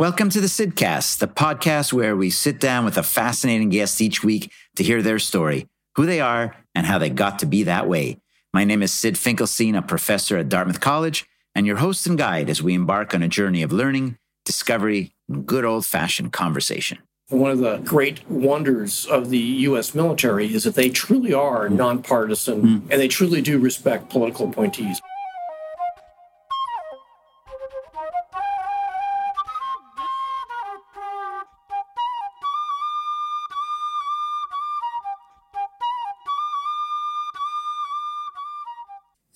Welcome to the Sydcast, the podcast where we sit down with a fascinating guest each week to hear their story, who they are, and how they got to be that way. My name is Syd Finkelstein, a professor at Dartmouth College, and your host and guide as we embark on a journey of learning, discovery, and good old fashioned conversation. One of the great wonders of the U.S. military is that they truly are nonpartisan mm. and they truly do respect political appointees.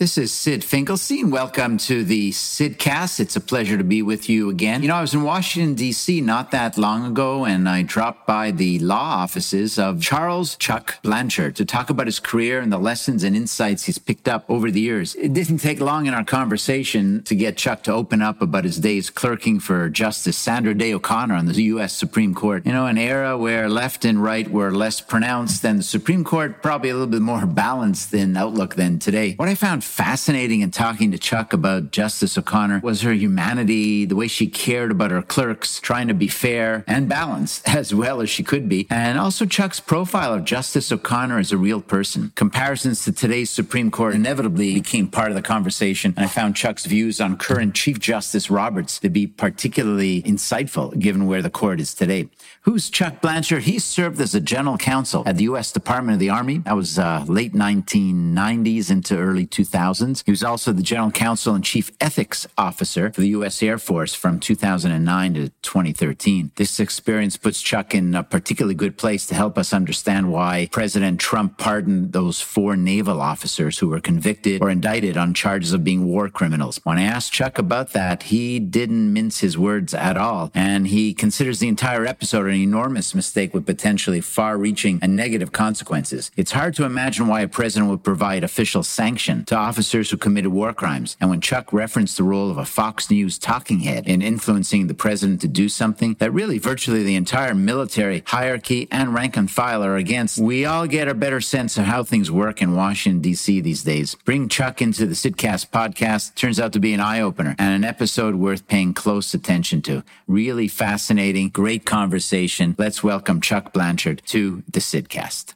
This is Syd Finkelstein. Welcome to the Sydcast. It's a pleasure to be with you again. You know, I was in Washington, D.C. not that long ago, and I dropped by the law offices of Charles Chuck Blanchard to talk about his career and the lessons and insights he's picked up over the years. It didn't take long in our conversation to get Chuck to open up about his days clerking for Justice Sandra Day O'Connor on the U.S. Supreme Court. You know, an era where left and right were less pronounced than the Supreme Court, probably a little bit more balanced in outlook than today. What I found fascinating in talking to Chuck about Justice O'Connor was her humanity, the way she cared about her clerks, trying to be fair and balanced as well as she could be, and also Chuck's profile of Justice O'Connor as a real person. Comparisons to today's Supreme Court inevitably became part of the conversation, and I found Chuck's views on current Chief Justice Roberts to be particularly insightful given where the court is today. Who's Chuck Blanchard? He served as a general counsel at the U.S. Department of the Army. That was uh, late 1990s into early 2000s. He was also the general counsel and chief ethics officer for the U.S. Air Force from 2009 to 2013. This experience puts Chuck in a particularly good place to help us understand why President Trump pardoned those four naval officers who were convicted or indicted on charges of being war criminals. When I asked Chuck about that, he didn't mince his words at all, and he considers the entire episode an enormous mistake with potentially far reaching and negative consequences. It's hard to imagine why a president would provide official sanction to officers who committed war crimes. And when Chuck referenced the role of a Fox News talking head in influencing the president to do something that really virtually the entire military hierarchy and rank and file are against, we all get a better sense of how things work in Washington, D.C. these days. Bring Chuck into the Sydcast podcast turns out to be an eye opener and an episode worth paying close attention to. Really fascinating, great conversation let's welcome Chuck Blanchard to the Sydcast.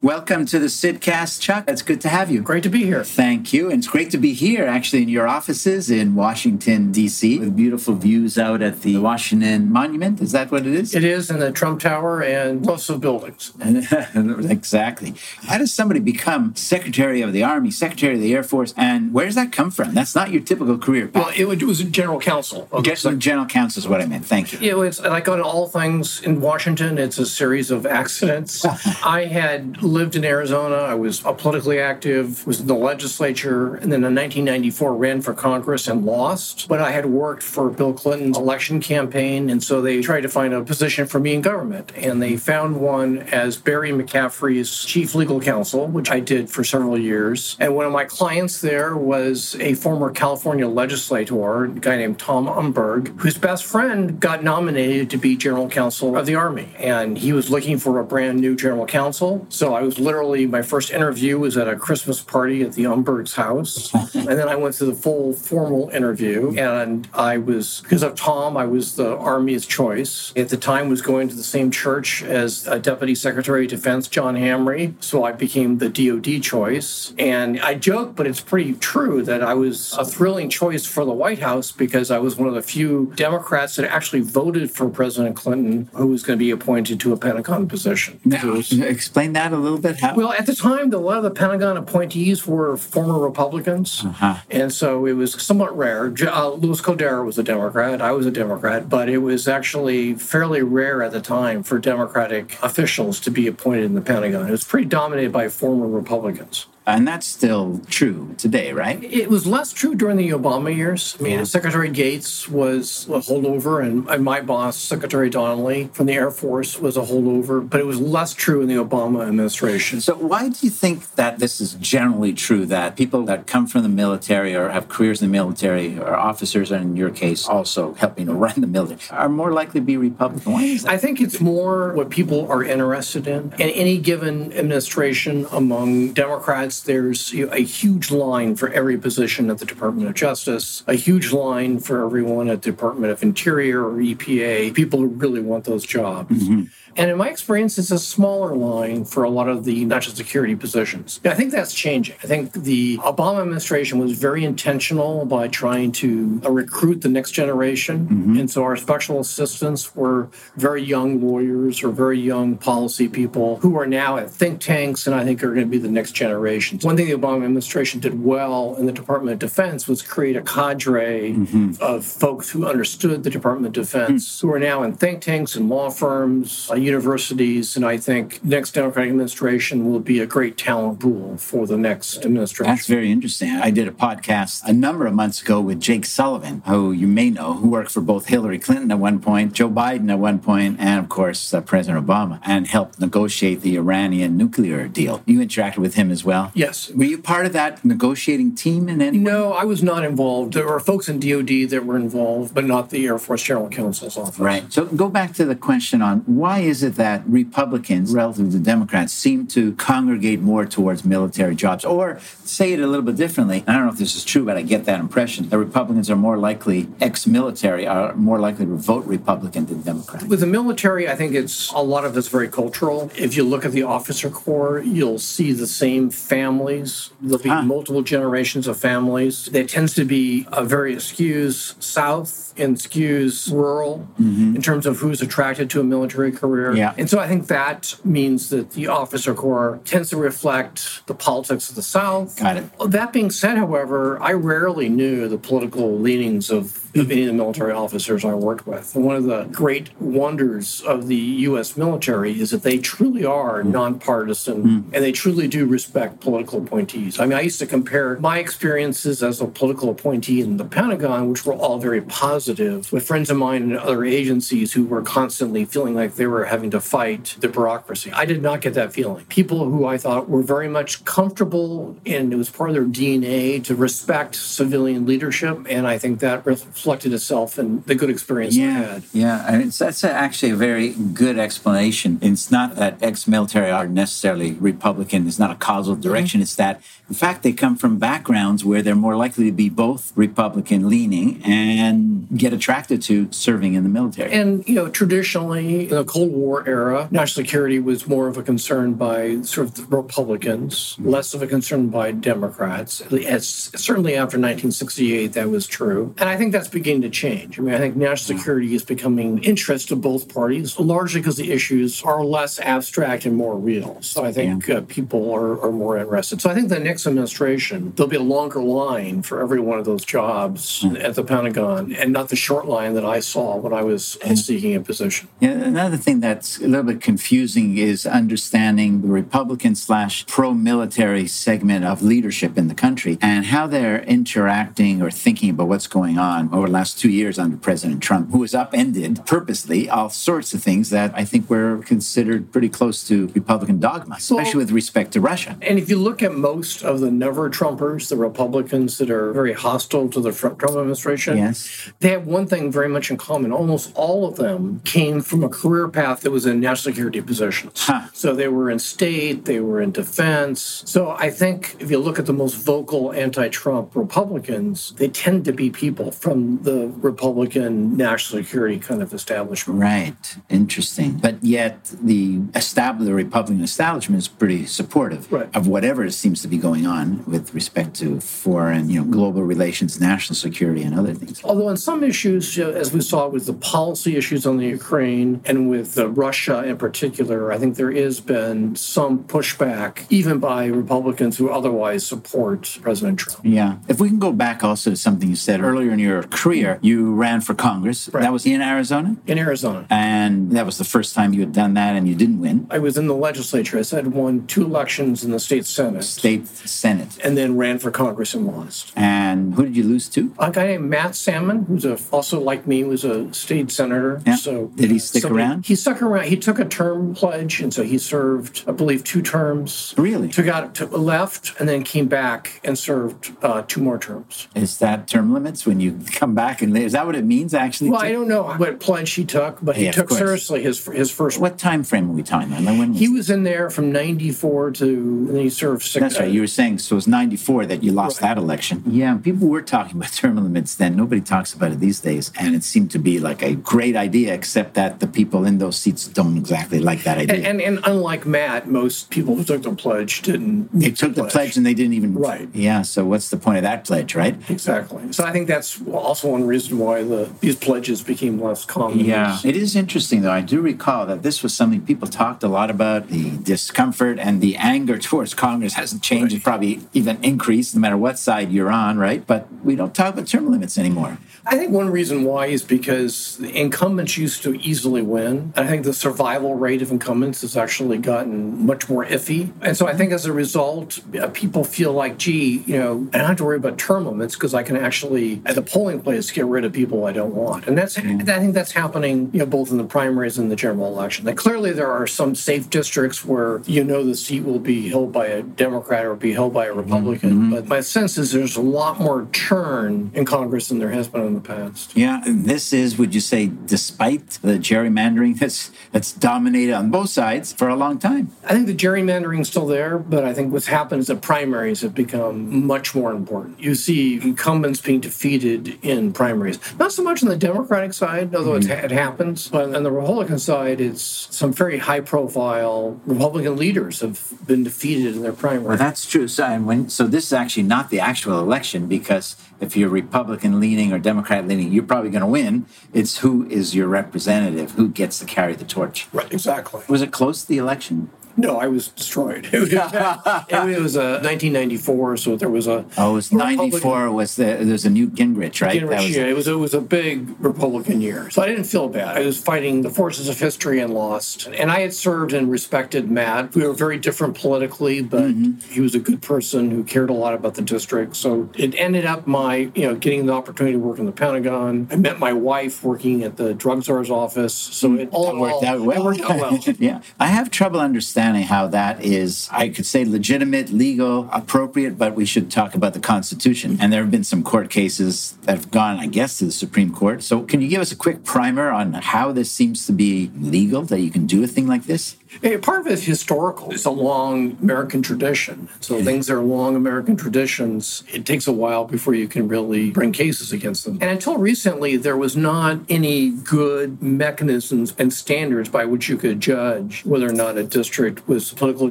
Welcome to the Sydcast, Chuck. It's good to have you. Great to be here. Thank you. And it's great to be here, actually, in your offices in Washington, D.C., with beautiful views out at the Washington Monument. Is that what it is? It is, and the Trump Tower and lots of buildings. exactly. How does somebody become Secretary of the Army, Secretary of the Air Force, and where does that come from? That's not your typical career path. Well, it was a general counsel. Okay, so general counsel is what I meant. Thank you. Yeah, it's like on all things in Washington, it's a series of accidents. I had lived in Arizona. I was politically active, was in the legislature, and then in 1994 ran for Congress and lost. But I had worked for Bill Clinton's election campaign, and so they tried to find a position for me in government. And they found one as Barry McCaffrey's chief legal counsel, which I did for several years. And one of my clients there was a former California legislator, a guy named Tom Umberg, whose best friend got nominated to be general counsel of the Army. And he was looking for a brand new general counsel. So I was literally my first interview was at a Christmas party at the Umberg's house. and then I went to the full formal interview and I was because of Tom, I was the Army's choice. At the time was going to the same church as a Deputy Secretary of Defense, John Hamre. So I became the DOD choice. And I joke, but it's pretty true that I was a thrilling choice for the White House because I was one of the few Democrats that actually voted for President Clinton who was going to be appointed to a Pentagon position. Now, explain that a little bit bit? How? Well, at the time, a lot of the Pentagon appointees were former Republicans, uh-huh. and so it was somewhat rare. Uh, Luis Caldera was a Democrat. I was a Democrat, but it was actually fairly rare at the time for Democratic officials to be appointed in the Pentagon. It was pretty dominated by former Republicans. And that's still true today, right? It was less true during the Obama years. I mean, yeah. Secretary Gates was a holdover, and my boss, Secretary Donley from the Air Force, was a holdover, but it was less true in the Obama administration. So, why do you think that this is generally true that people that come from the military or have careers in the military or officers, and in your case, also helping to run the military, are more likely to be Republican? Why is that? I think it's more what people are interested in. In any given administration among Democrats, There's you know, a huge line for every position at the Department of Justice, a huge line for everyone at the Department of Interior or EPA, people who really want those jobs. Mm-hmm. And in my experience, it's a smaller line for a lot of the national security positions. I think that's changing. I think the Obama administration was very intentional by trying to uh, recruit the next generation. Mm-hmm. And so our special assistants were very young lawyers or very young policy people who are now at think tanks and I think are going to be the next generation. One thing the Obama administration did well in the Department of Defense was create a cadre mm-hmm. of folks who understood the Department of Defense mm-hmm. who are now in think tanks and law firms, uh, universities, and I think next Democratic administration will be a great talent pool for the next administration. That's very interesting. I did a podcast a number of months ago with Jake Sullivan, who you may know, who worked for both Hillary Clinton at one point, Joe Biden at one point, and of course uh, President Obama, and helped negotiate the Iranian nuclear deal. You interacted with him as well. Yes. Were you part of that negotiating team in any? No, I was not involved. There were folks in DoD that were involved, but not the Air Force General Counsel's office. Right. So go back to the question on why is it that Republicans, relative to Democrats, seem to congregate more towards military jobs? Or say it a little bit differently. I don't know if this is true, but I get that impression. The Republicans are more likely, ex military, are more likely to vote Republican than Democrat. With the military, I think it's a lot of it's very cultural. If you look at the officer corps, you'll see the same families. There'll be huh. multiple generations of families. There tends to be a very skews south and skews rural mm-hmm. in terms of who's attracted to a military career. Yeah. And so I think that means that the officer corps tends to reflect the politics of the South. Got it. That being said, however, I rarely knew the political leanings of of any of the military officers I worked with. And one of the great wonders of the U.S. military is that they truly are nonpartisan mm. and they truly do respect political appointees. I mean, I used to compare my experiences as a political appointee in the Pentagon, which were all very positive, with friends of mine in other agencies who were constantly feeling like they were having to fight the bureaucracy. I did not get that feeling. People who I thought were very much comfortable and it was part of their DNA to respect civilian leadership, and I think that reflected itself in the good experience yeah, I had. Yeah, I mean, that's actually a very good explanation. It's not that ex-military are necessarily Republican. It's not a causal mm-hmm. direction. Mm-hmm. It's that, in fact, they come from backgrounds where they're more likely to be both Republican-leaning and get attracted to serving in the military. And you know, traditionally, in the Cold War era, national security was more of a concern by sort of the Republicans, mm-hmm. less of a concern by Democrats. As, certainly after 1968, that was true, and I think that's beginning to change. I mean, I think national security is becoming interest to both parties, largely because the issues are less abstract and more real. So I think uh, people are, are more interested. So I think the next administration, there'll be a longer line for every one of those jobs mm. at the Pentagon and not the short line that I saw when I was seeking a position. Yeah, another thing that's a little bit confusing is understanding the Republican slash pro military segment of leadership in the country and how they're interacting or thinking about what's going on over the last two years under President Trump, who has upended purposely all sorts of things that I think were considered pretty close to Republican dogma, especially well, with respect to Russia. And if you look at most of the never Trumpers, the Republicans that are very hostile to the Trump administration, yes. they have one thing very much in common. Almost all of them came from a career path that was in national security positions. Huh. So they were in state, they were in defense. So I think if you look at the most vocal anti Trump Republicans, they tend to be people from the Republican national security kind of establishment. Right. Interesting. But yet the estab- the Republican establishment is pretty supportive right. of whatever seems to be going on with respect to foreign, you know, global relations, national security, and other things. Although on some issues, as we saw with the policy issues on the Ukraine and with uh, Russia in particular, I think there has been some pushback, even by Republicans who otherwise support President Trump. Yeah. If we can go back also to something you said earlier in your career, you ran for Congress. Right. That was in Arizona? In Arizona. And that was the first time you had done that and you didn't win? I was in the legislature. I said won two elections in the state Senate. State Senate. And then ran for Congress and lost. And who did you lose to? A guy named Matt Salmon, who's a, also like me, was a state senator. Yeah. So Did he stick somebody, around? He stuck around. He took a term pledge, and so he served, I believe, two terms. Really? Took out, to, left, and then came back and served uh, two more terms. Is that term limits when you come back and is that what it means actually? Well, to... I don't know what pledge he took, but he yeah, took seriously his his first. What time frame are we talking about? When was he was in there from '94 to and he served served six. That's right. You were saying so it was 94 that you lost Right. that election. Yeah, people were talking about term limits then. Nobody talks about it these days. And it seemed to be like a great idea, except that the people in those seats don't exactly like that idea. And, and and unlike Matt, most people who took the pledge didn't. they took the pledge and they didn't even. Right. Yeah, so what's the point of that pledge, right? Exactly. So I think that's also one reason why the these pledges became less common. Yeah, it is interesting though. I do recall that this was something people talked a lot about. The discomfort and the anger towards Congress hasn't changed. It's probably even increased no matter what side you're on, right? But we don't talk about term limits anymore. I think one reason why is because incumbents used to easily win. And I think the survival rate of incumbents has actually gotten much more iffy. And so I think as a result, uh, people feel like, gee, you know, I don't have to worry about term limits because I can actually, at the polling place, get rid of people I don't want. And that's, mm-hmm. I think that's happening, you know, both in the primaries and the general election. Now, clearly, there are some safe districts where you know the seat will be held by a Democrat or be held by a mm-hmm. Republican. Mm-hmm. But my sense is there's a lot more churn in Congress than there has been in the past. Yeah, this is, would you say, despite the gerrymandering that's that's dominated on both sides for a long time? I think the gerrymandering is still there, but I think what's happened is that primaries have become much more important. You see incumbents being defeated in primaries, not so much on the Democratic side, although it's, mm-hmm. it happens, but on the Republican side, it's some very high-profile Republican leaders have been defeated in their primaries. Well, that's true. So, and when, so this is actually not the actual election because if you're Republican leaning or Democrat leaning, you're probably going to win. It's who is your representative, who gets the carry the torch. right, exactly. Was it close to the election? No, I was destroyed. It was, it was uh, 1994, so there was a Oh, it was Republican- 94. Was the there's a Newt Gingrich, right? Gingrich, That was yeah, it was it was a big Republican year, so I didn't feel bad. I was fighting the forces of history and lost, and I had served and respected Matt. We were very different politically, but Mm-hmm. he was a good person who cared a lot about the district. So it ended up my you know getting the opportunity to work in the Pentagon. I met my wife working at the drug czar's office, so it all worked out well. It worked out well. yeah. I have trouble understanding how that is, I could say legitimate, legal, appropriate, but we should talk about the Constitution. And there have been some court cases that have gone, I guess, to the Supreme Court. So can you give us a quick primer on how this seems to be legal, that you can do a thing like this? Eh, Part of it is historical. It's a long American tradition. So things that are long American traditions, it takes a while before you can really bring cases against them. And until recently, there was not any good mechanisms and standards by which you could judge whether or not a district was political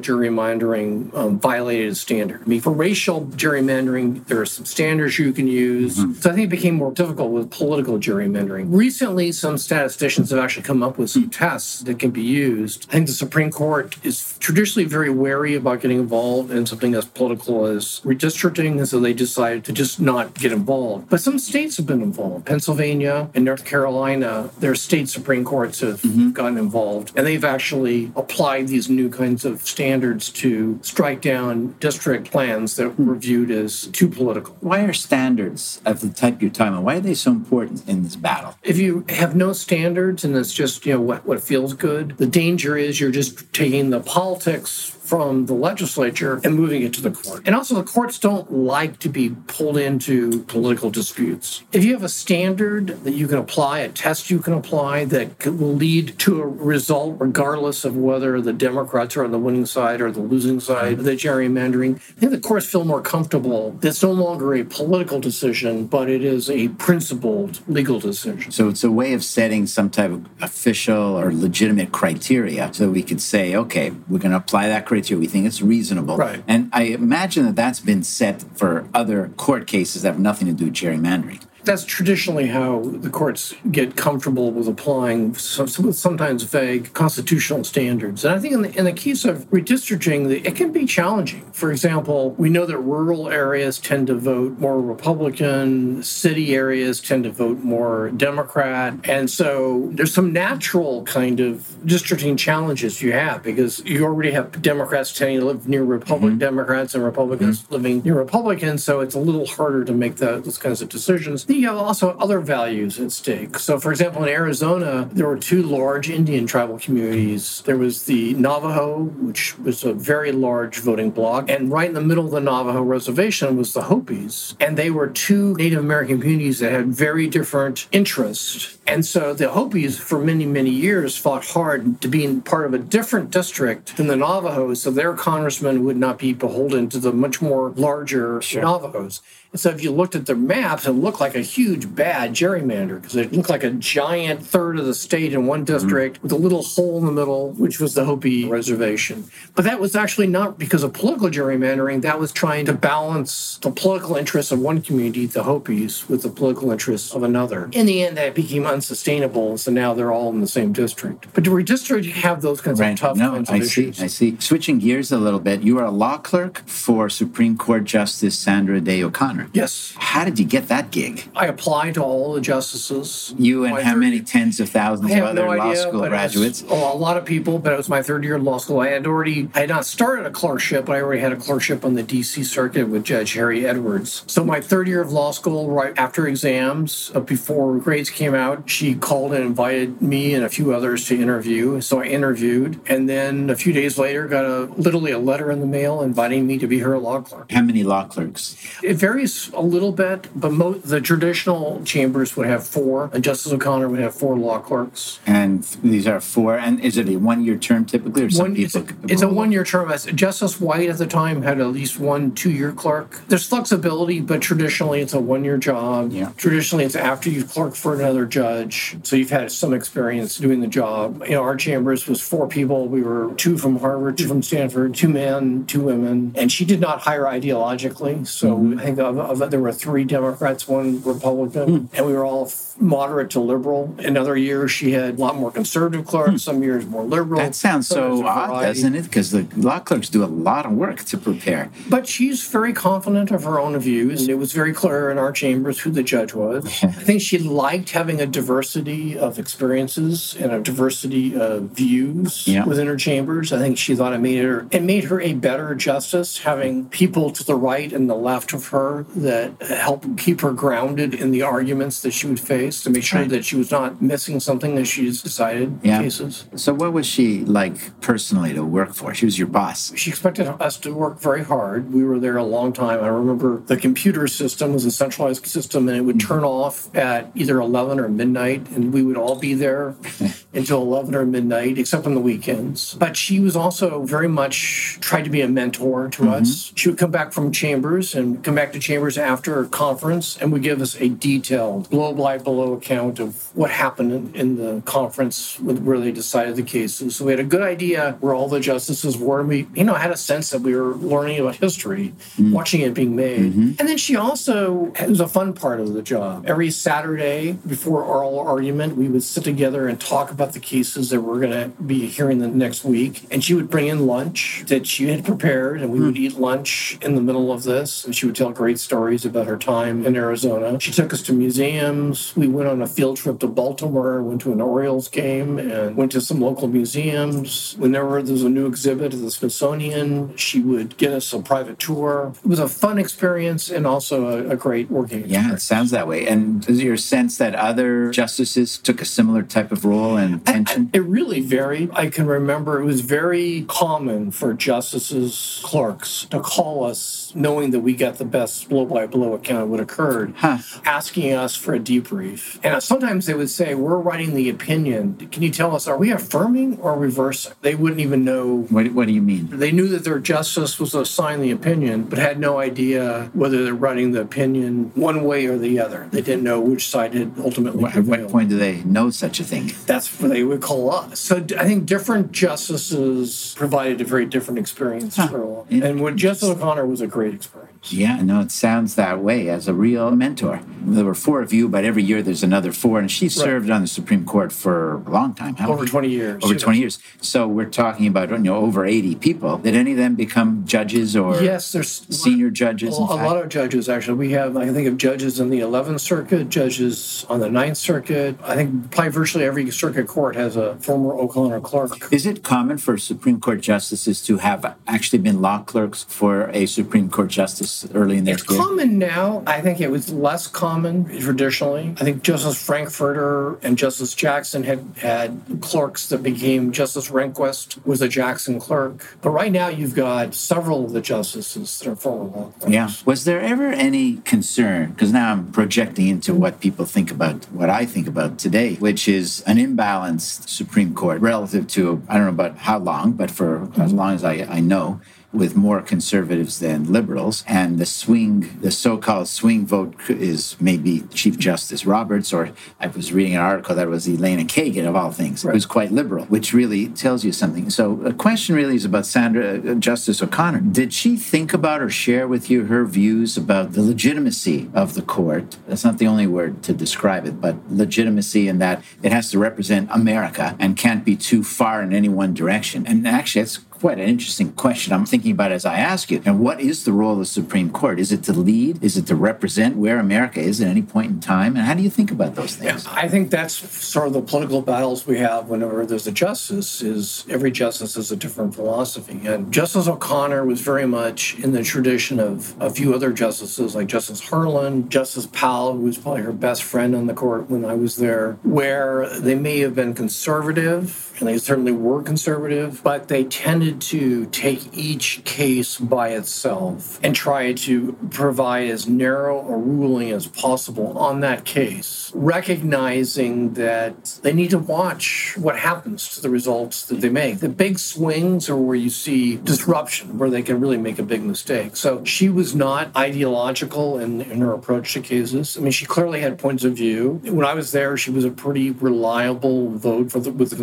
gerrymandering um, violated a standard. I mean, for racial gerrymandering, there are some standards you can use. So I think it became more difficult with political gerrymandering. Recently, some statisticians have actually come up with some tests that can be used. I think the Supreme Court is traditionally very wary about getting involved in something as political as redistricting, and so they decided to just not get involved. But some states have been involved. Pennsylvania and North Carolina, their state Supreme Courts have mm-hmm. gotten involved, and they've actually applied these new kinds of standards to strike down district plans that were hmm. viewed as too political. Why are standards of the type you're talking about, why are they so important in this battle? If you have no standards and it's just you know what, what feels good, the danger is you're just taking the politics from the legislature and moving it to the court. And also, the courts don't like to be pulled into political disputes. If you have a standard that you can apply, a test you can apply that will lead to a result, regardless of whether the Democrats are on the winning side or the losing side the gerrymandering, I think the courts feel more comfortable. It's no longer a political decision, but it is a principled legal decision. So it's a way of setting some type of official or legitimate criteria so we could say, okay, we're going to apply that criteria. We think it's reasonable. Right. And I imagine that that's been set for other court cases that have nothing to do with gerrymandering. That's traditionally how the courts get comfortable with applying some, some- sometimes vague constitutional standards. And I think in the, in the case of redistricting, it can be challenging. For example, we know that rural areas tend to vote more Republican, city areas tend to vote more Democrat. And so there's some natural kind of districting challenges you have because you already have Democrats tending to live near Republican mm-hmm. Democrats and Republicans mm-hmm. living near Republicans. So it's a little harder to make that, those kinds of decisions. The you have also other values at stake. So, for example, in Arizona, there were two large Indian tribal communities. There was the Navajo, which was a very large voting bloc, and right in the middle of the Navajo reservation was the Hopis. And they were two Native American communities that had very different interests. And so the Hopis, for many, many years, fought hard to be part of a different district than the Navajos, so their congressmen would not be beholden to the much more larger sure. Navajos. And so if you looked at the maps, it looked like a huge bad gerrymander because it looked like a giant third of the state in one district mm-hmm. with a little hole in the middle, which was the Hopi reservation. But that was actually not because of political gerrymandering. That was trying to balance the political interests of one community, the Hopis, with the political interests of another. In the end, that became unsustainable. So now they're all in the same district. But to redistrict, you have those kinds right. of tough no, kinds I of see, issues. I see. Switching gears a little bit, you are a law clerk for Supreme Court Justice Sandra Day O'Connor. Yes. How did you get that gig? I applied to all the justices. You and how many tens of thousands of other no law idea, school graduates? Was, oh, a lot of people, but it was my third year in law school. I had already, I had not started a clerkship, but I already had a clerkship on the DC circuit with Judge Harry Edwards. So my third year of law school, right after exams, uh, before grades came out, she called and invited me and a few others to interview. So I interviewed, and then a few days later, got a literally a letter in the mail inviting me to be her law clerk. How many law clerks? It varies varies a little bit, but mo- the traditional chambers would have four, and Justice O'Connor would have four law clerks. And these are four. And is it a one-year term typically, or some one, people? It's a, it's a one-year term. Justice White at the time had at least one two-year clerk. There's flexibility, but traditionally it's a one-year job. Yeah. Traditionally, it's after you've clerked for another judge, so you've had some experience doing the job. You know, our chambers was four people. We were two from Harvard, two from Stanford, two men, two women, and she did not hire ideologically. So mm-hmm. I think of, of, there were three Democrats, one Republican, mm. and we were all moderate to liberal. In other years, she had a lot more conservative clerks, mm. some years more liberal. That sounds so odd, doesn't it? Because the law clerks do a lot of work to prepare. But she's very confident of her own views. And it was very clear in our chambers who the judge was. I think she liked having a diversity of experiences and a diversity of views yeah. within her chambers. I think she thought it made her it made her a better justice having people to the right and the left of her that helped keep her grounded in the arguments that she would face to make sure right. that she was not missing something that she's decided yeah. cases. So, what was she like personally to work for? She was your boss. She expected us to work very hard. We were there a long time. I remember the computer system was a centralized system and it would mm-hmm. turn off at either 11 or midnight, and we would all be there until 11 or midnight, except on the weekends. But she was also very much tried to be a mentor to mm-hmm. us. She would come back from chambers and come back to chambers after a conference and would give us a detailed blow by blow account of what happened in, the conference where they decided the cases. So we had a good idea where all the justices were. And we, you know, had a sense that we were learning about history, mm-hmm. watching it being made. Mm-hmm. And then she also, it was a fun part of the job. Every Saturday before oral argument, we would sit together and talk about the cases that we're going to be hearing the next week. And she would bring in lunch that she had prepared, and we would hmm. eat lunch in the middle of this. And she would tell great stories stories about her time in Arizona. She took us to museums. We went on a field trip to Baltimore, went to an Orioles game, and went to some local museums. Whenever there was a new exhibit at the Smithsonian, she would get us a private tour. It was a fun experience and also a, a great working experience. Yeah, it sounds that way. And is your sense that other justices took a similar type of role and attention? I, I, it really varied. I can remember it was very common for justices' clerks to call us knowing that we got the best blow by blow account of what occurred, huh. asking us for a debrief. And sometimes they would say, We're writing the opinion. Can you tell us, are we affirming or reversing? They wouldn't even know. What, what do you mean? They knew that their justice was to sign the opinion, but had no idea whether they're writing the opinion one way or the other. They didn't know which side had ultimately At what point do they know such a thing? That's what they would call us. So I think different justices provided a very different experience huh. for all. And when Justice O'Connor was a great experience. Yeah, no, it sounds that way as a real mentor. There were four of you, but every year there's another four. And she served on the Supreme Court for a long time. How over 20 years. Over 20 years. So we're talking about you know over 80 people. Did any of them become judges or yes, there's senior judges? A, a lot of judges actually. We have I think of judges in the 11th Circuit, judges on the 9th Circuit. I think probably virtually every circuit court has a former O'Connor clerk. Is it common for Supreme Court justices to have actually been law clerks for a Supreme Court justice? Those early in their It's career? common now. I think it was less common traditionally. I think Justice Frankfurter and Justice Jackson had had clerks that became Justice Rehnquist was a Jackson clerk. But right now you've got several of the justices that are former law clerks. Yeah. Was there ever any concern? Because now I'm projecting into what people think about what I think about today, which is an imbalanced Supreme Court relative to, I don't know about how long, but for as long as I, I know, with more conservatives than liberals. And the swing, the so called swing vote is maybe Chief Justice Roberts, or I was reading an article that was Elena Kagan, of all things, who's quite liberal, which really tells you something. So, the question really is about Sandra, uh, Justice O'Connor. Did she think about or share with you her views about the legitimacy of the court? That's not the only word to describe it, but legitimacy in that it has to represent America and can't be too far in any one direction. And actually, that's quite an interesting question I'm thinking about as I ask you. And what is the role of the Supreme Court? Is it to lead? Is it to represent where America is at any point in time? And how do you think about those things? I think that's sort of the political battles we have whenever there's a justice is every justice has a different philosophy. And Justice O'Connor was very much in the tradition of a few other justices like Justice Harlan, Justice Powell, who was probably her best friend on the court when I was there, where they may have been conservative and they certainly were conservative, but they tended to take each case by itself and try to provide as narrow a ruling as possible on that case, recognizing that they need to watch what happens to the results that they make. The big swings are where you see disruption, where they can really make a big mistake. So she was not ideological in, in her approach to cases. I mean, she clearly had points of view. When I was there, she was a pretty reliable vote for the, with the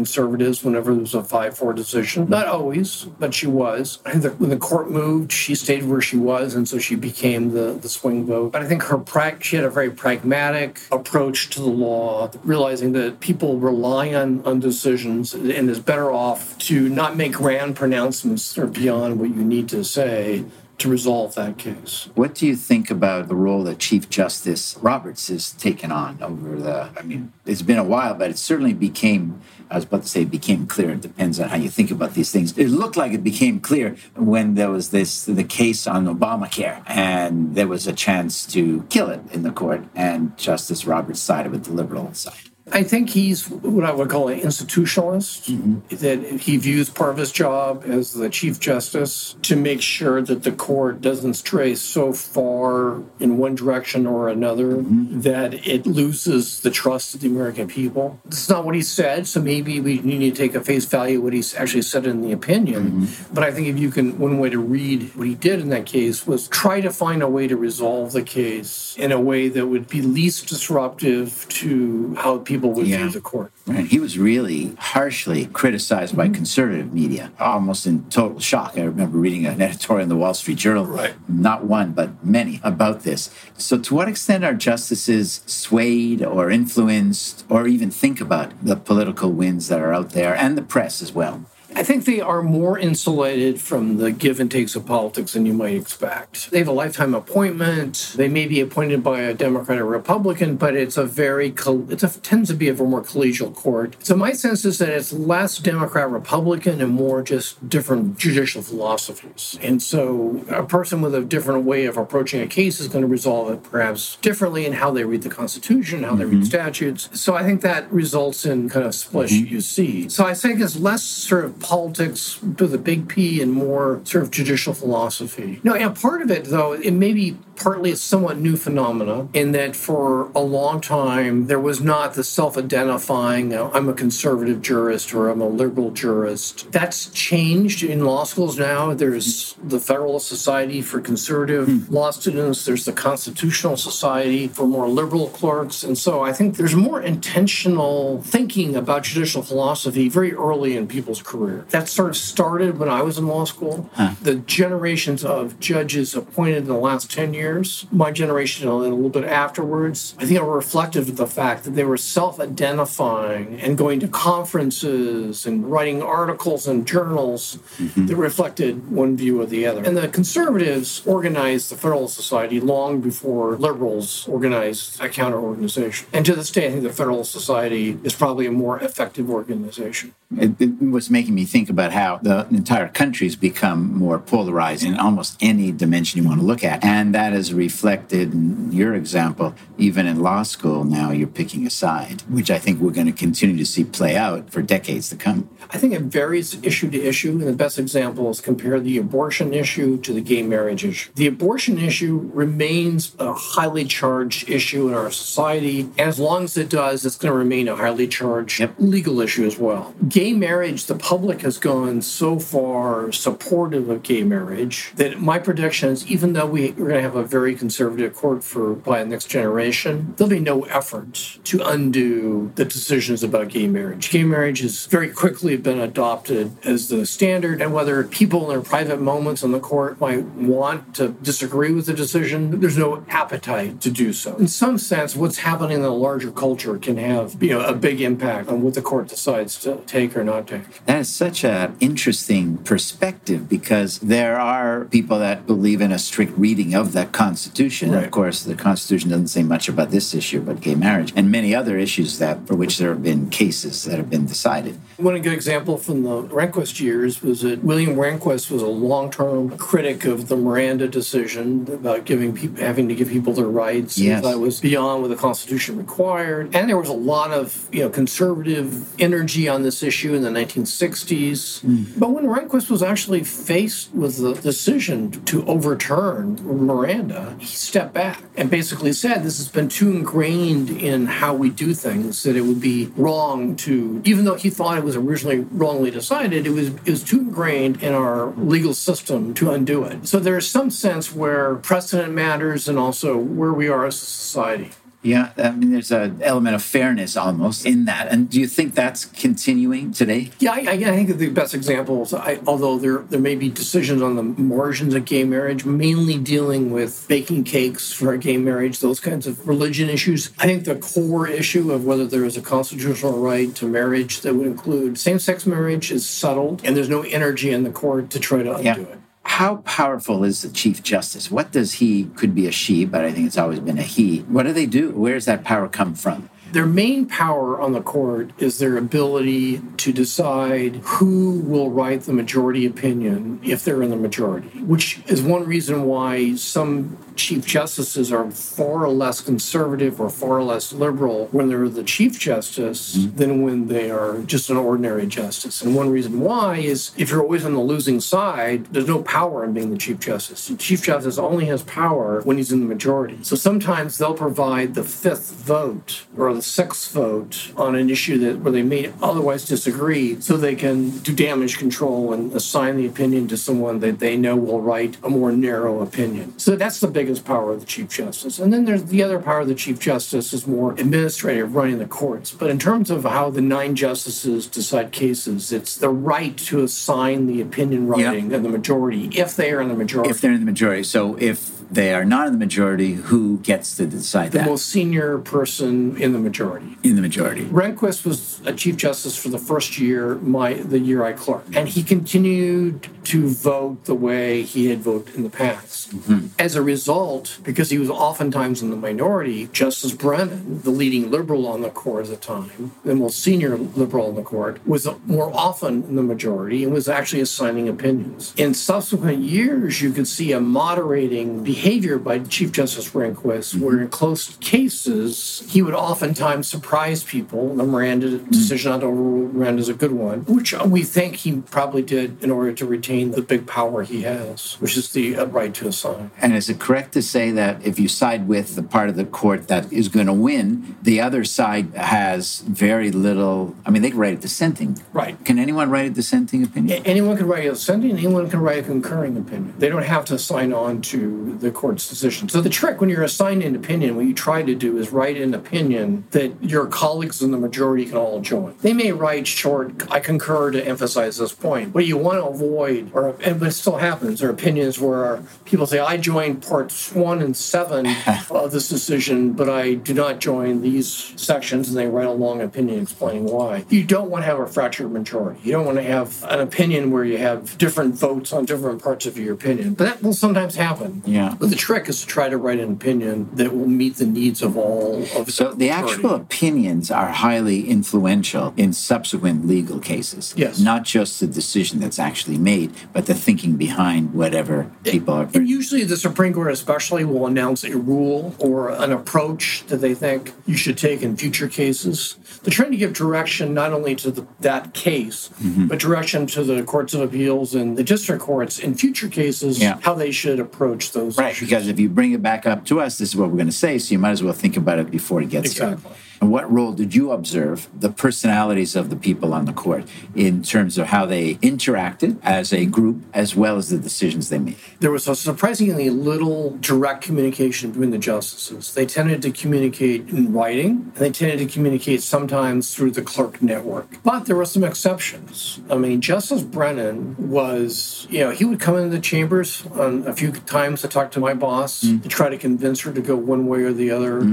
conservatives whenever there was a 5 4 decision. Not always, but she was. When the court moved, she stayed where she was, and so she became the, the swing vote. But I think her pra- she had a very pragmatic approach to the law, realizing that people rely on, on decisions and is better off to not make grand pronouncements that are beyond what you need to say to resolve that case. What do you think about the role that Chief Justice Roberts has taken on over the? I mean, it's been a while, but it certainly became. I was about to say it became clear. It depends on how you think about these things. It looked like it became clear when there was this the case on Obamacare, and there was a chance to kill it in the court, and Justice Roberts sided with the liberal side. I think he's what I would call an institutionalist, mm-hmm. that he views part of his job as the Chief Justice to make sure that the court doesn't stray so far in one direction or another mm-hmm. that it loses the trust of the American people. It's not what he said, so maybe we need to take a face value what he's actually said in the opinion. Mm-hmm. But I think if you can, one way to read what he did in that case was try to find a way to resolve the case in a way that would be least disruptive to how people would Yeah. view the court. Right. He was really harshly criticized by mm-hmm. conservative media, almost in total shock. I remember reading an editorial in the Wall Street Journal, Right. not one, but many, about this. So, to what extent are justices swayed or influenced or even think about the political winds that are out there and the press as well? I think they are more insulated from the give and takes of politics than you might expect. They have a lifetime appointment. They may be appointed by a Democrat or Republican, but it's a very a tends to be a more collegial court. So my sense is that it's less Democrat Republican and more just different judicial philosophies. And so a person with a different way of approaching a case is going to resolve it perhaps differently in how they read the Constitution, how they read mm-hmm. statutes. So I think that results in kind of splish mm-hmm. you see. So I think it's less sort of politics with a big P and more sort of judicial philosophy. No, and part of it though, it may be partly a somewhat new phenomena in that for a long time there was not the self-identifying you know, I'm a conservative jurist or I'm a liberal jurist. That's changed in law schools now. There's the Federalist Society for conservative hmm. law students. There's the Constitutional Society for more liberal clerks. And so I think there's more intentional thinking about judicial philosophy very early in people's career. That sort of started when I was in law school. The generations of judges appointed in the last 10 years years, my generation and a little bit afterwards, I think are reflective of the fact that they were self identifying and going to conferences and writing articles and journals mm-hmm. that reflected one view or the other. And the conservatives organized the Federalist Society long before liberals organized a counter organization. And to this day, I think the Federalist Society is probably a more effective organization. It, it was making me think about how the entire country's become more polarized in almost any dimension you want to look at. And that is reflected in your example, even in law school now, you're picking a side, which I think we're going to continue to see play out for decades to come. I think it varies issue to issue. And the best example is compare the abortion issue to the gay marriage issue. The abortion issue remains a highly charged issue in our society. And as long as it does, it's going to remain a highly charged yep. legal issue as well. Gay marriage, the public has gone so far supportive of gay marriage that my prediction is even though we, we're going to have a very conservative court for by the next generation, there'll be no effort to undo the decisions about gay marriage. Gay marriage has very quickly been adopted as the standard, and whether people in their private moments in the court might want to disagree with the decision, there's no appetite to do so. In some sense, what's happening in the larger culture can have you know a big impact on what the court decides to take or not take. That is such an interesting perspective because there are people that believe in a strict reading of the Constitution. Right. Of course, the Constitution doesn't say much about this issue, but gay marriage and many other issues that for which there have been cases that have been decided. One good example from the Rehnquist years was that William Rehnquist was a long-term critic of the Miranda decision about giving people having to give people their rights. Yes. That was beyond what the Constitution required, and there was a lot of you know conservative energy on this issue in the 1960s. Mm. But when Rehnquist was actually faced with the decision to overturn Miranda, he stepped back and basically said, "This has been too ingrained in how we do things that it would be wrong to." Even though he thought it was originally wrongly decided, it was it was too ingrained in our legal system to undo it. So there's some sense where precedent matters and also where we are as a society. Yeah, I mean, there's an element of fairness almost in that. And do you think that's continuing today? Yeah, I, I think the best examples, I, although there there may be decisions on the margins of gay marriage, mainly dealing with baking cakes for a gay marriage, those kinds of religion issues. I think the core issue of whether there is a constitutional right to marriage that would include same-sex marriage is settled, and there's no energy in the court to try to undo yeah. it how powerful is the chief justice? What does he could be a she but i think it's always been a he. What do they do? Where does that power come from their main power on the court is their ability to decide who will write the majority opinion if they're in the majority, which is one reason why some chief justices are far less conservative or far less liberal when they're the chief justice mm-hmm. than when they are just an ordinary justice. And one reason why is if you're always on the losing side, there's no power in being the chief justice. The chief justice only has power when he's in the majority. So sometimes they'll provide the fifth vote or the sixth vote on an issue that where they may otherwise disagree so they can do damage control and assign the opinion to someone that they know will write a more narrow opinion. So that's the biggest power of the Chief Justice. And then there's the other power of the Chief Justice is more administrative, running the courts. But in terms of how the nine justices decide cases, it's the right to assign the opinion writing yep. the majority if they are in the majority. If they're in the majority. So if they are not in the majority, who gets to decide the that? The most senior person in the majority. In the majority. Rehnquist was a chief justice for the first year, my the year I clerked, and he continued to vote the way he had voted in the past. Mm-hmm. As a result, because he was oftentimes in the minority, Justice Brennan, the leading liberal on the court at the time, the most senior liberal on the court, was more often in the majority and was actually assigning opinions. In subsequent years, you could see a moderating behavior by Chief Justice Rehnquist, mm-hmm. where in close cases, he would oftentimes surprise people. The Miranda mm-hmm. decision not to overrule Miranda is a good one, which we think he probably did in order to retain the big power he has, which is the uh, right to assign. And is it correct to say that if you side with the part of the court that is going to win, the other side has very little? I mean, they can write a dissenting. Right. Can anyone write a dissenting opinion? Anyone can write a dissenting. Anyone can write a concurring opinion. They don't have to sign on to the court's decision. So the trick when you're assigned an opinion, what you try to do is write an opinion that your colleagues in the majority can all join. They may write short, I concur to emphasize this point. What you want to avoid, or and but it still happens, are opinions where people say, I joined parts one and seven of this decision, but I do not join these sections, and they write a long opinion explaining why. You don't want to have a fractured majority. You don't want to have an opinion where you have different votes on different parts of your opinion. But that will sometimes happen. Yeah. But the trick is to try to write an opinion that will meet the needs of all of So the actual opinions are highly influential in subsequent legal cases. Yes. Not just the decision that's actually made, but the thinking behind whatever people are. And usually the Supreme Court, especially, will announce a rule or an approach that they think you should take in future cases. They're trying to give direction not only to the, that case, Mm-hmm. but direction to the courts of appeals and the district courts in future cases Yeah. how they should approach those Right, issues. because if you bring it back up to us, this is what we're going to say, so you might as well think about it before it gets Exactly. here. And what role did you observe the personalities of the people on the court in terms of how they interacted as a group as well as the decisions they made? there was a surprisingly little direct communication between the justices. They tended to communicate in writing, and they tended to communicate sometimes through the clerk network. But there were some exceptions. I mean, Justice Brennan was, you know, he would come into the chambers um, a few times to talk to my boss to try to convince her to go one way or the other.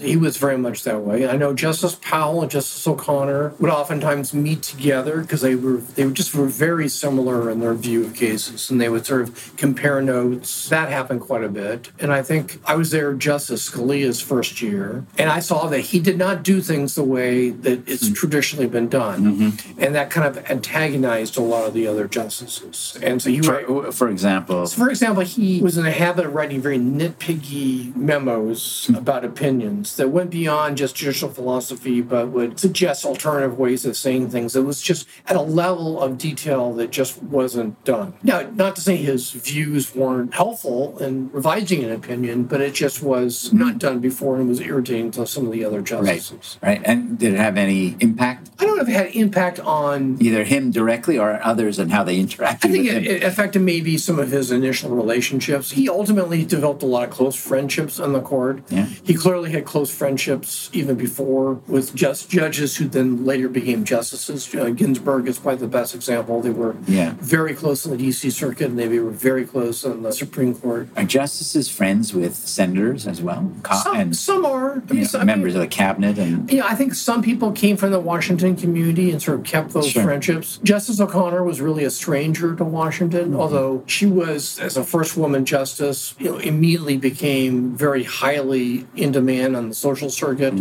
He was very much that way. I know Justice Powell and Justice O'Connor would oftentimes meet together because they were they were just were very similar in their view of cases, and they would sort of compare notes. That happened quite a bit, and I think I was there Justice Scalia's first year, and I saw that he did not do things the way that it's hmm. traditionally been done, mm-hmm. and that kind of antagonized a lot of the other justices. And so he would For, for example, for example, he was in the habit of writing very nitpicky memos hmm. about opinions that went beyond just judicial philosophy, but would suggest alternative ways of saying things. It was just at a level of detail that just wasn't done. Now, not to say his views weren't helpful in revising an opinion, but it just was not done before and was irritating to some of the other justices. right, right. and did it have any impact, I don't know if it had impact on either him directly or others, and how they interacted I think it, him? it affected maybe some of his initial relationships. He ultimately developed a lot of close friendships on the court. Yeah. He clearly had close friendships even before with just judges who then later became justices. Uh, Ginsburg is probably the best example. They were Yeah. very close in the D.C. Circuit, and they were very close in the Supreme Court. Are justices friends with senators as well, Co- Some, and some are. I you mean, know, some- members of the cabinet, and know, I think some people came from the Washington community and sort of kept those Sure. friendships. Justice O'Connor was really a stranger to Washington, Mm-hmm. although she was, as a first woman justice, you know, immediately became very highly in demand on the social circuit,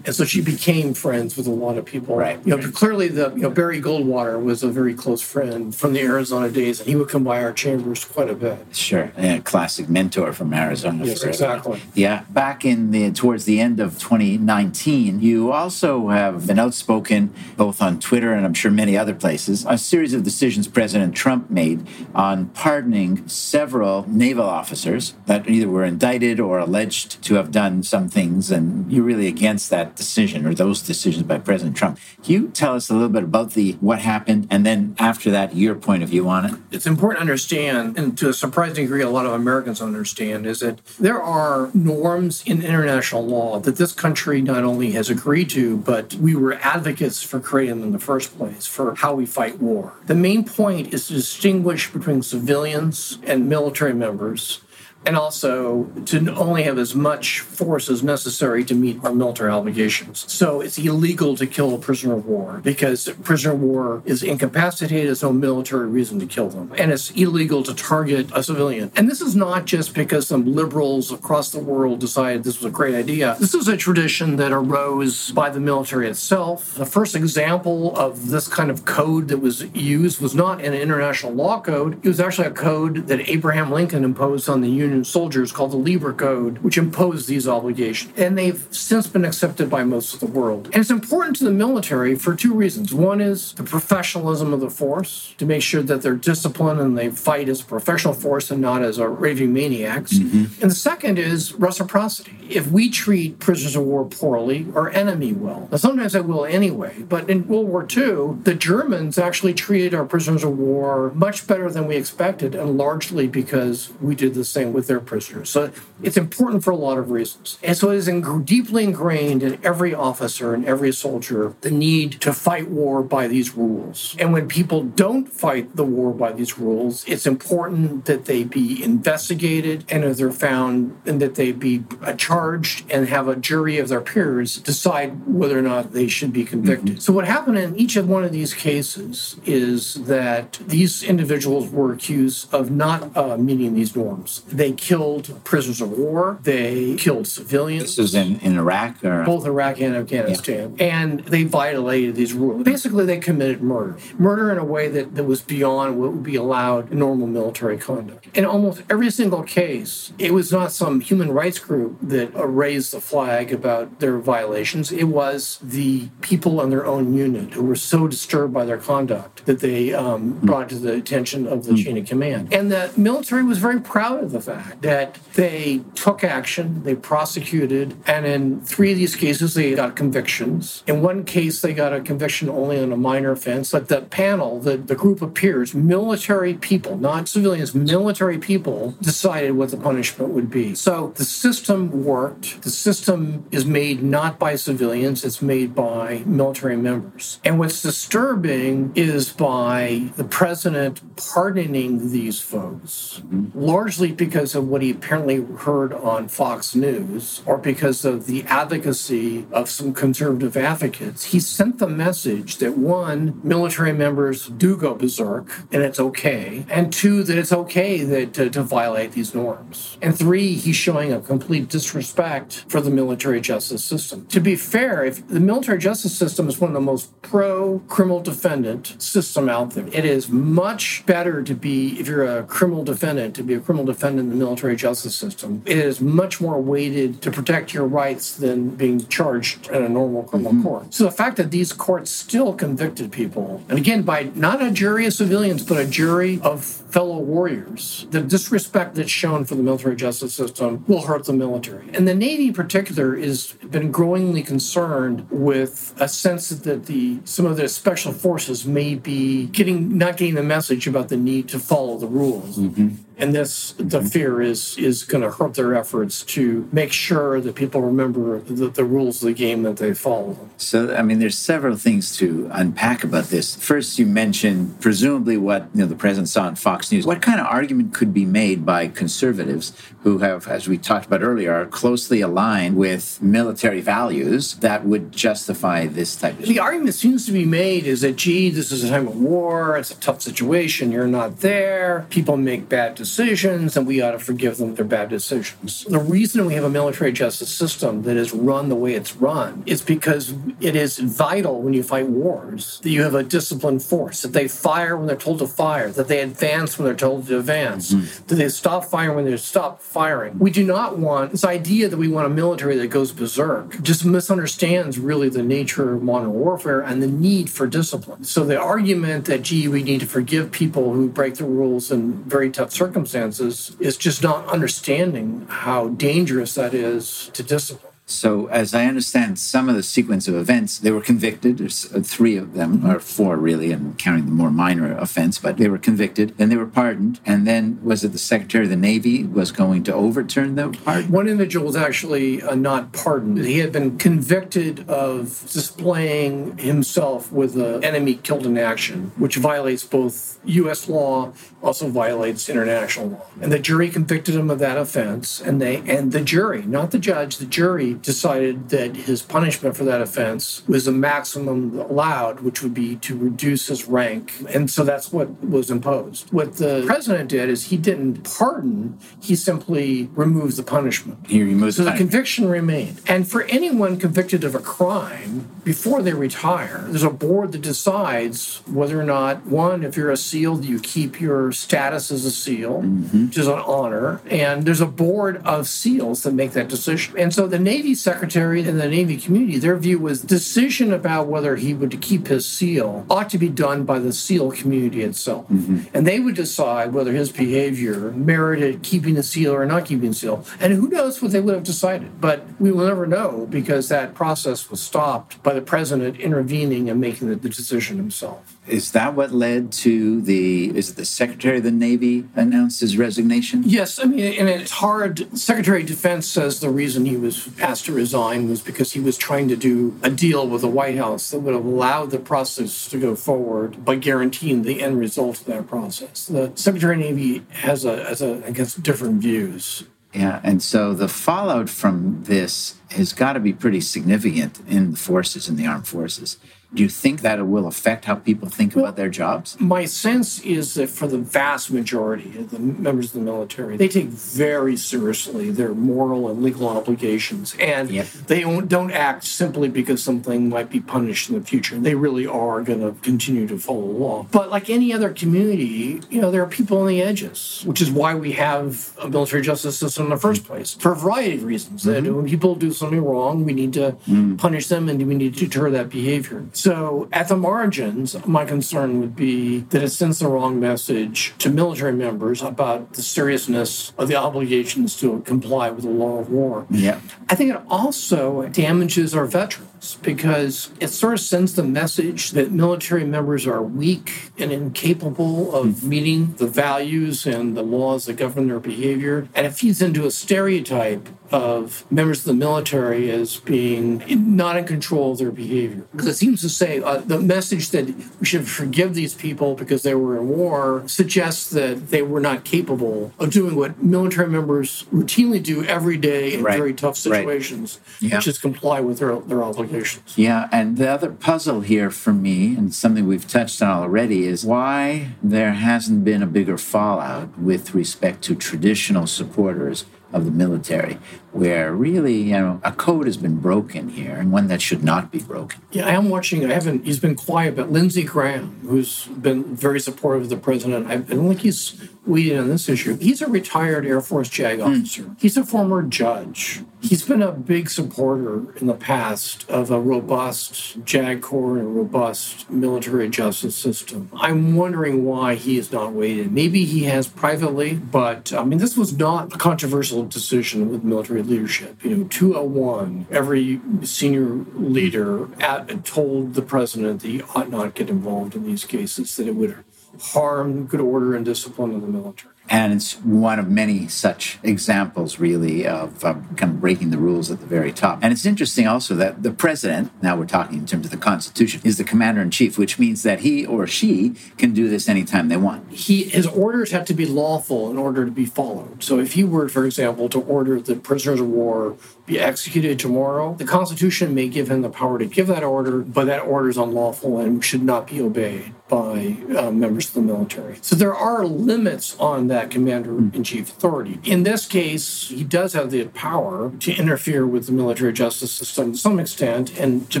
and so she became friends with a lot of people. Right. You know, clearly the you know Barry Goldwater was a very close friend from the Arizona days, and he would come by our chambers quite a bit. Sure, yeah, classic mentor from Arizona. Yes, exactly. Yeah, back in the towards the end of 2019, you also have been outspoken both on Twitter and I'm sure many other places. A series of decisions President Trump made on pardoning several naval officers that either were indicted or alleged to have done some things, and you're really against that decision or those decisions by President Trump. Can you tell us a little bit about the what happened, and then after that, your point of view on it? it's important to understand, and to a surprising degree, a lot of Americans understand, is that there are norms in international law that this country not only has agreed to, but we were advocates for creating in the first place for how we fight war. The main point is to distinguish between civilians and military members. And also to only have as much force as necessary to meet our military obligations. So it's illegal to kill a prisoner of war because prisoner of war is incapacitated. There's no military reason to kill them. And it's illegal to target a civilian. And this is not just because some liberals across the world decided this was a great idea. This is a tradition that arose by the military itself. The first example of this kind of code that was used was not an international law code. It was actually a code that Abraham Lincoln imposed on the Union soldiers called the Lieber Code, which imposed these obligations. And they've since been accepted by most of the world. And it's important to the military for two reasons. One is the professionalism of the force, to make sure that they're disciplined and they fight as a professional force and not as a raving maniacs. Mm-hmm. And the second is reciprocity. If we treat prisoners of war poorly, our enemy will. Now, sometimes they will anyway, but in World War II, the Germans actually treated our prisoners of war much better than we expected, and largely because we did the same with with their prisoners. So it's important for a lot of reasons. And so it is deeply ingrained in every officer and every soldier the need to fight war by these rules. And when people don't fight the war by these rules, it's important that they be investigated and if they're found and that they be charged and have a jury of their peers decide whether or not they should be convicted. Mm-hmm. So what happened in each of one of these cases is that these individuals were accused of not uh, meeting these norms. They killed prisoners of war. They killed civilians. This was in, in Iraq or both Iraq and Afghanistan, yeah. and they violated these rules. Basically, they committed murder. Murder in a way that, that was beyond what would be allowed in normal military conduct. In almost every single case, it was not some human rights group that raised the flag about their violations. It was the people on their own unit who were so disturbed by their conduct that they um, brought to the attention of the mm. chain of command. And the military was very proud of the fact that they took action, they prosecuted, and in three of these cases, they got convictions. In one case, they got a conviction only on a minor offense, but the panel, the, the group of peers, military people, not civilians, military people, decided what the punishment would be. So the system worked. The system is made not by civilians, it's made by military members. And what's disturbing is by the president pardoning these folks, mm-hmm. largely because of what he apparently heard on Fox News or because of the advocacy of some conservative advocates. He sent the message that one, military members do go berserk and it's okay, and two, that it's okay that to, to violate these norms. And three, he's showing a complete disrespect for the military justice system. To be fair, if the military justice system is one of the most pro criminal defendant system out there, it is much better to be, if you're a criminal defendant, to be a criminal defendant the military justice system. It is much more weighted to protect your rights than being charged in a normal criminal mm-hmm. court. So the fact that these courts still convicted people, and again, by not a jury of civilians, but a jury of fellow warriors, the disrespect that's shown for the military justice system will hurt the military. And the Navy in particular has been growingly concerned with a sense that the some of the special forces may be getting not getting the message about the need to follow the rules. Mm-hmm and this the fear is is going to hurt their efforts to make sure that people remember the, the, rules of the game that they follow. So i mean there's several things to unpack about this. First you mentioned presumably what you know the president saw on fox news. What kind of argument could be made by conservatives who have as we talked about earlier are closely aligned with military values that would justify this type of the argument that seems to be made is that gee this is a time of war it's a tough situation you're not there people make bad decisions and we ought to forgive them their bad decisions. The reason we have a military justice system that is run the way it's run is because it is vital when you fight wars that you have a disciplined force, that they fire when they're told to fire, that they advance when they're told to advance, mm-hmm. that they stop firing when they stop firing. We do not want this idea that we want a military that goes berserk, just misunderstands really the nature of modern warfare and the need for discipline. So the argument that, gee, we need to forgive people who break the rules in very tough circumstances circumstances is just not understanding how dangerous that is to discipline. So, as I understand some of the sequence of events, they were convicted. There's uh, three of them, or four really, and counting the more minor offense, but they were convicted. Then they were pardoned. And then was it the Secretary of the Navy was going to overturn the pardon? One individual was actually uh, not pardoned. He had been convicted of displaying himself with an enemy killed in action, which violates both U.S. law, also violates international law. And the jury convicted him of that offense. And they and the jury, not the judge, the jury decided that his punishment for that offense was the maximum allowed, which would be to reduce his rank. And so that's what was imposed. What the president did is he didn't pardon, he simply removed the punishment. He removed so the, the conviction remained. And for anyone convicted of a crime, before they retire, there's a board that decides whether or not, one, if you're a SEAL, you keep your status as a SEAL, mm-hmm. which is an honor. And there's a board of SEALs that make that decision. And so the Navy secretary and the Navy community, their view was decision about whether he would keep his SEAL ought to be done by the SEAL community itself. Mm-hmm. And they would decide whether his behavior merited keeping the SEAL or not keeping the SEAL. And who knows what they would have decided. But we will never know because that process was stopped by by the president intervening and making the decision himself. Is that what led to the, is it the Secretary of the Navy announced his resignation? Yes, I mean, and it's hard. Secretary of Defense says the reason he was asked to resign was because he was trying to do a deal with the White House that would have allowed the process to go forward by guaranteeing the end result of that process. The Secretary of Navy has a, has a I guess, different views. Yeah, and so the fallout from this has got to be pretty significant in the forces, in the armed forces. Do you think that it will affect how people think well, about their jobs? My sense is that for the vast majority of the members of the military, they take very seriously their moral and legal obligations, and yep. they don't act simply because something might be punished in the future. They really are going to continue to follow the law. But like any other community, you know, there are people on the edges, which is why we have a military justice system in the first place for a variety of reasons. Mm-hmm. That when people do something wrong, we need to mm. punish them and we need to deter that behavior. So at the margins, my concern would be that it sends the wrong message to military members about the seriousness of the obligations to comply with the law of war. Yeah. I think it also damages our veterans because it sort of sends the message that military members are weak and incapable of mm. meeting the values and the laws that govern their behavior. And it feeds into a stereotype of members of the military as being not in control of their behavior. Because it seems to say uh, the message that we should forgive these people because they were in war suggests that they were not capable of doing what military members routinely do every day in right. very tough situations, right. yeah. which is comply with their, their obligations. Yeah, and the other puzzle here for me, and something we've touched on already, is why there hasn't been a bigger fallout with respect to traditional supporters of the military, where really, you know, a code has been broken here and one that should not be broken. Yeah, I am watching, I haven't, he's been quiet, but Lindsey Graham, who's been very supportive of the president, I don't think he's weeding on this issue. He's a retired Air Force JAG hmm. officer. Mm. He's a former judge. He's been a big supporter in the past of a robust JAG Corps and a robust military justice system. I'm wondering why he is not weighed Maybe he has privately, but I mean, this was not a controversial decision with military leadership. You know, 201, every senior leader at, told the president that he ought not get involved in these cases, that it would harm good order and discipline in the military. And it's one of many such examples, really, of um, kind of breaking the rules at the very top. And it's interesting also that the president, now we're talking in terms of the Constitution, is the commander in chief, which means that he or she can do this anytime they want. He, his orders have to be lawful in order to be followed. So if he were, for example, to order that prisoners of war be executed tomorrow, the Constitution may give him the power to give that order, but that order is unlawful and should not be obeyed by uh, members of the military. So there are limits on that commander in chief authority. In this case, he does have the power to interfere with the military justice system to some extent, and to,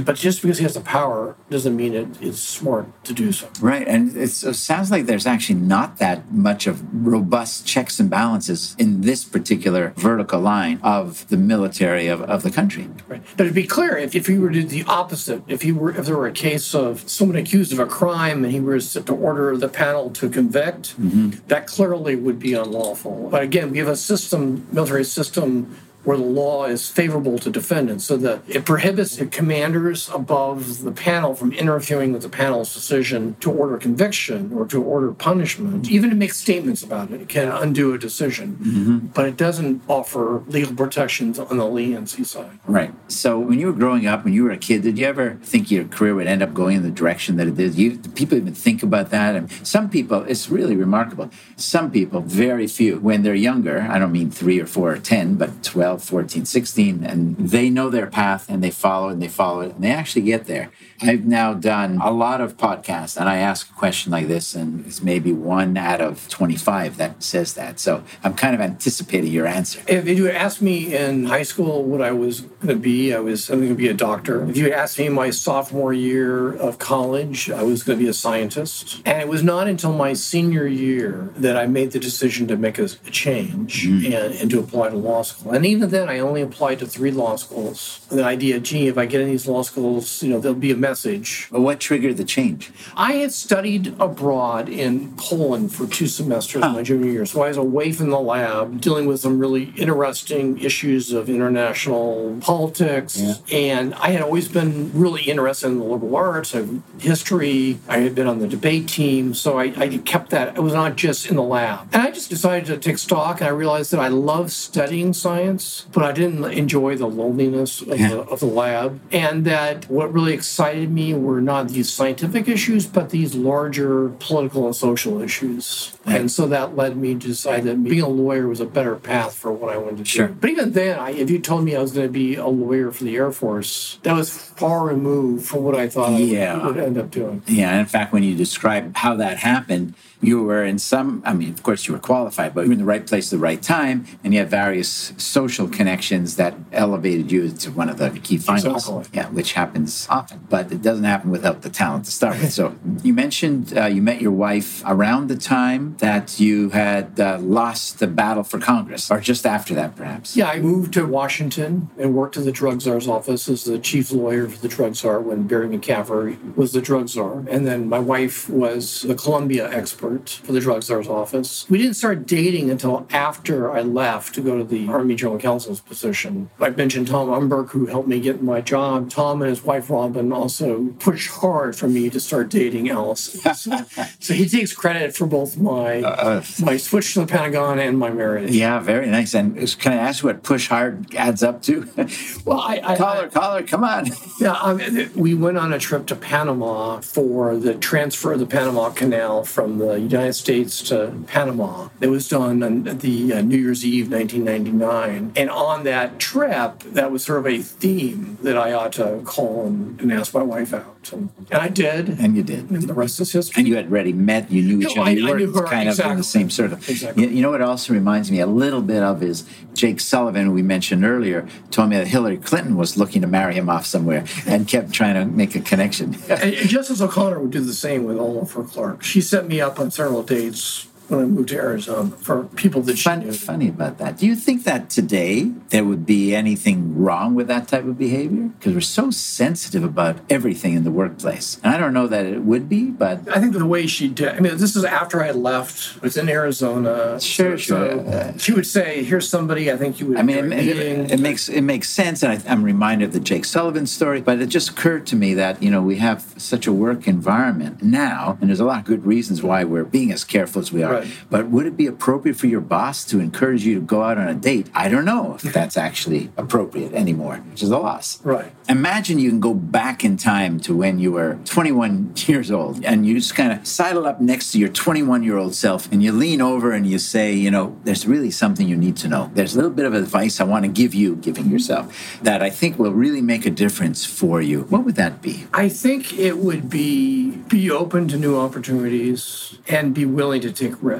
but just because he has the power doesn't mean it is smart to do so. Right, and it sounds like there's actually not that much of robust checks and balances in this particular vertical line of the military of, of the country. Right, but to be clear, if, if he were to do the opposite, if he were if there were a case of someone accused of a crime and he was to order the panel to convict, mm-hmm. that clearly would be unlawful. But again, we have a system, military system where the law is favorable to defendants so that it prohibits the commanders above the panel from interfering with the panel's decision to order conviction or to order punishment even to make statements about it. It can undo a decision mm-hmm. but it doesn't offer legal protections on the leniency side. Right. So when you were growing up when you were a kid did you ever think your career would end up going in the direction that it did? You people even think about that? And some people it's really remarkable. Some people very few when they're younger i don't mean three or four or ten but 12 12, 14, 16, and they know their path and they follow it and they follow it and they actually get there. I've now done a lot of podcasts and I ask a question like this, and it's maybe one out of 25 that says that. So I'm kind of anticipating your answer. If you had asked me in high school what I was going to be, I was going to be a doctor. If you had asked me my sophomore year of college, I was going to be a scientist. And it was not until my senior year that I made the decision to make a, change mm-hmm. and, and to apply to law school. And even even then, I only applied to three law schools. The idea, gee, if I get in these law schools, you know, there'll be a message. But what triggered the change? I had studied abroad in Poland for two semesters huh. my junior year. So I was away from the lab, dealing with some really interesting issues of international politics. Yeah. And I had always been really interested in the liberal arts, history. I had been on the debate team. So I, I kept that. It was not just in the lab. And I just decided to take stock and I realized that I love studying science, but I didn't enjoy the loneliness of, yeah. the, of the lab. And that what really excited me were not these scientific issues, but these larger political and social issues. And so that led me to decide that being a lawyer was a better path for what I wanted to sure. do. But even then, I, if you told me I was going to be a lawyer for the Air Force, that was far removed from what I thought yeah. I would end up doing. Yeah. In fact, when you describe how that happened, you were in some, I mean, of course you were qualified, but you were in the right place at the right time, and you had various social connections that elevated you to one of the key finals. Exactly. Yeah, which happens often, but it doesn't happen without the talent to start with. So you mentioned uh, you met your wife around the time that you had uh, lost the battle for Congress, or just after that, perhaps. Yeah, I moved to Washington and worked in the drug czar's office as the chief lawyer for the drug czar when Barry McCaffrey was the drug czar, and then my wife was the Colombia expert for the drug czar's office. We didn't start dating until after I left to go to the Army General Counsel's position. I mentioned Tom Umberg, who helped me get my job. Tom and his wife Robin also pushed hard for me to start dating Alice. So, so he takes credit for both my uh, my switch to the Pentagon and my marriage. Yeah, very nice. And can I ask what push hard adds up to? well, I, I caller, caller, come on. Yeah, I mean, we went on a trip to Panama for the transfer of the Panama Canal from the United States to Panama. It was done on the uh, New Year's Eve, 1999. And on that trip, that was sort of a theme that I ought to call and, and ask my wife out. And, and, I did. And you did. And the rest is history. And you had already met, you knew each no, other. I, you I knew her, kind exactly. of in the same sort of. Exactly. You, you know what also reminds me a little bit of is Jake Sullivan, we mentioned earlier, told me that Hillary Clinton was looking to marry him off somewhere and kept trying to make a connection. and Justice O'Connor would do the same with Oliver Clark. She set me up on several dates when I moved to Arizona for people that Fun, knew. Funny about that. Do you think that today there would be anything wrong with that type of behavior? Because we're so sensitive about everything in the workplace. And I don't know that it would be, but I think the way she did. I mean, this is after I left. I was in Arizona. Sure, so, sure. She would say, "Here's somebody I think you would." I mean, it, it, it, makes it makes sense, and I, I'm reminded of the Jake Sullivan story. But it just occurred to me that you know we have such a work environment now, and there's a lot of good reasons why we're being as careful as we are. Right. But would it be appropriate for your boss to encourage you to go out on a date? I don't know if that's actually appropriate anymore, which is a loss. Right. Imagine you can go back in time to when you were 21 years old and you just kind of sidle up next to your 21 year old self and you lean over and you say, you know, there's really something you need to know. There's a little bit of advice I want to give you, giving yourself, that I think will really make a difference for you. What would that be? I think it would be be open to new opportunities and be willing to take risks.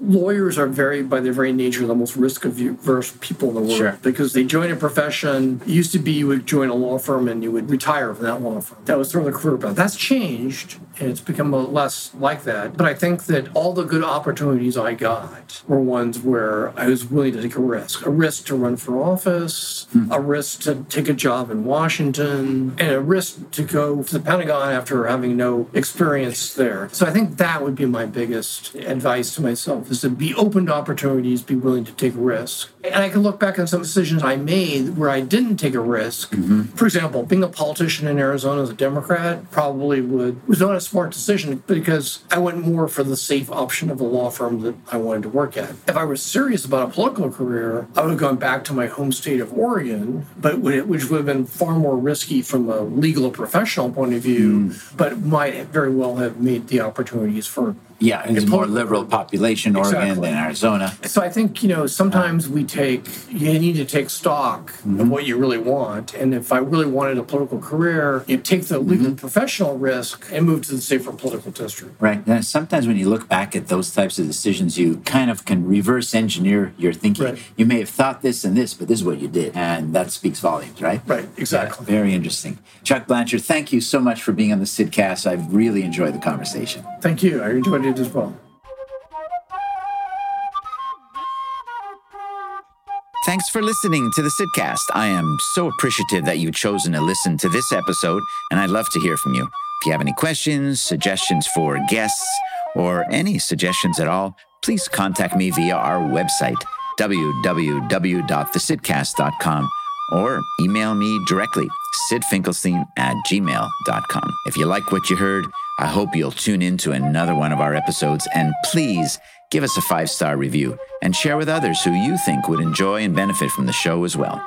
Lawyers are very, by their very nature, the most risk averse people in the world sure. because they join a profession. It used to be you would join a law firm and you would retire from that law firm. That was sort of the career path. That's changed and it's become less like that. But I think that all the good opportunities I got were ones where I was willing to take a risk a risk to run for office, hmm. a risk to take a job in Washington, and a risk to go to the Pentagon after having no experience there. So I think that would be my biggest advice to myself is to be open to opportunities, be willing to take risks. And I can look back on some decisions I made where I didn't take a risk. Mm-hmm. For example, being a politician in Arizona as a Democrat probably would was not a smart decision because I went more for the safe option of a law firm that I wanted to work at. If I was serious about a political career, I would have gone back to my home state of Oregon, but which would have been far more risky from a legal or professional point of view, mm. but might very well have made the opportunities for yeah, it's a more liberal population, Oregon exactly. than Arizona. So I think, you know, sometimes we take, you need to take stock mm-hmm. of what you really want. And if I really wanted a political career, you take the legal mm-hmm. professional risk and move to the safer political district. Right. Now, sometimes when you look back at those types of decisions, you kind of can reverse engineer your thinking. Right. You may have thought this and this, but this is what you did. And that speaks volumes, right? Right, exactly. Yeah, very interesting. Chuck Blanchard, thank you so much for being on the Sydcast. I've really enjoyed the conversation. Thank you. I enjoyed it as well. Thanks for listening to the Sydcast. I am so appreciative that you've chosen to listen to this episode, and I'd love to hear from you. If you have any questions, suggestions for guests, or any suggestions at all, please contact me via our website, www.thesydcast.com, or email me directly, sydfinkelstein at gmail.com. If you like what you heard, I hope you'll tune in to another one of our episodes, and please give us a five star review and share with others who you think would enjoy and benefit from the show as well.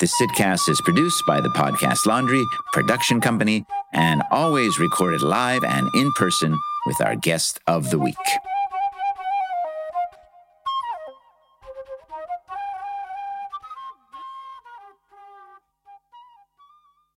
The Sydcast is produced by the Podcast Laundry production company and always recorded live and in person with our guest of the week.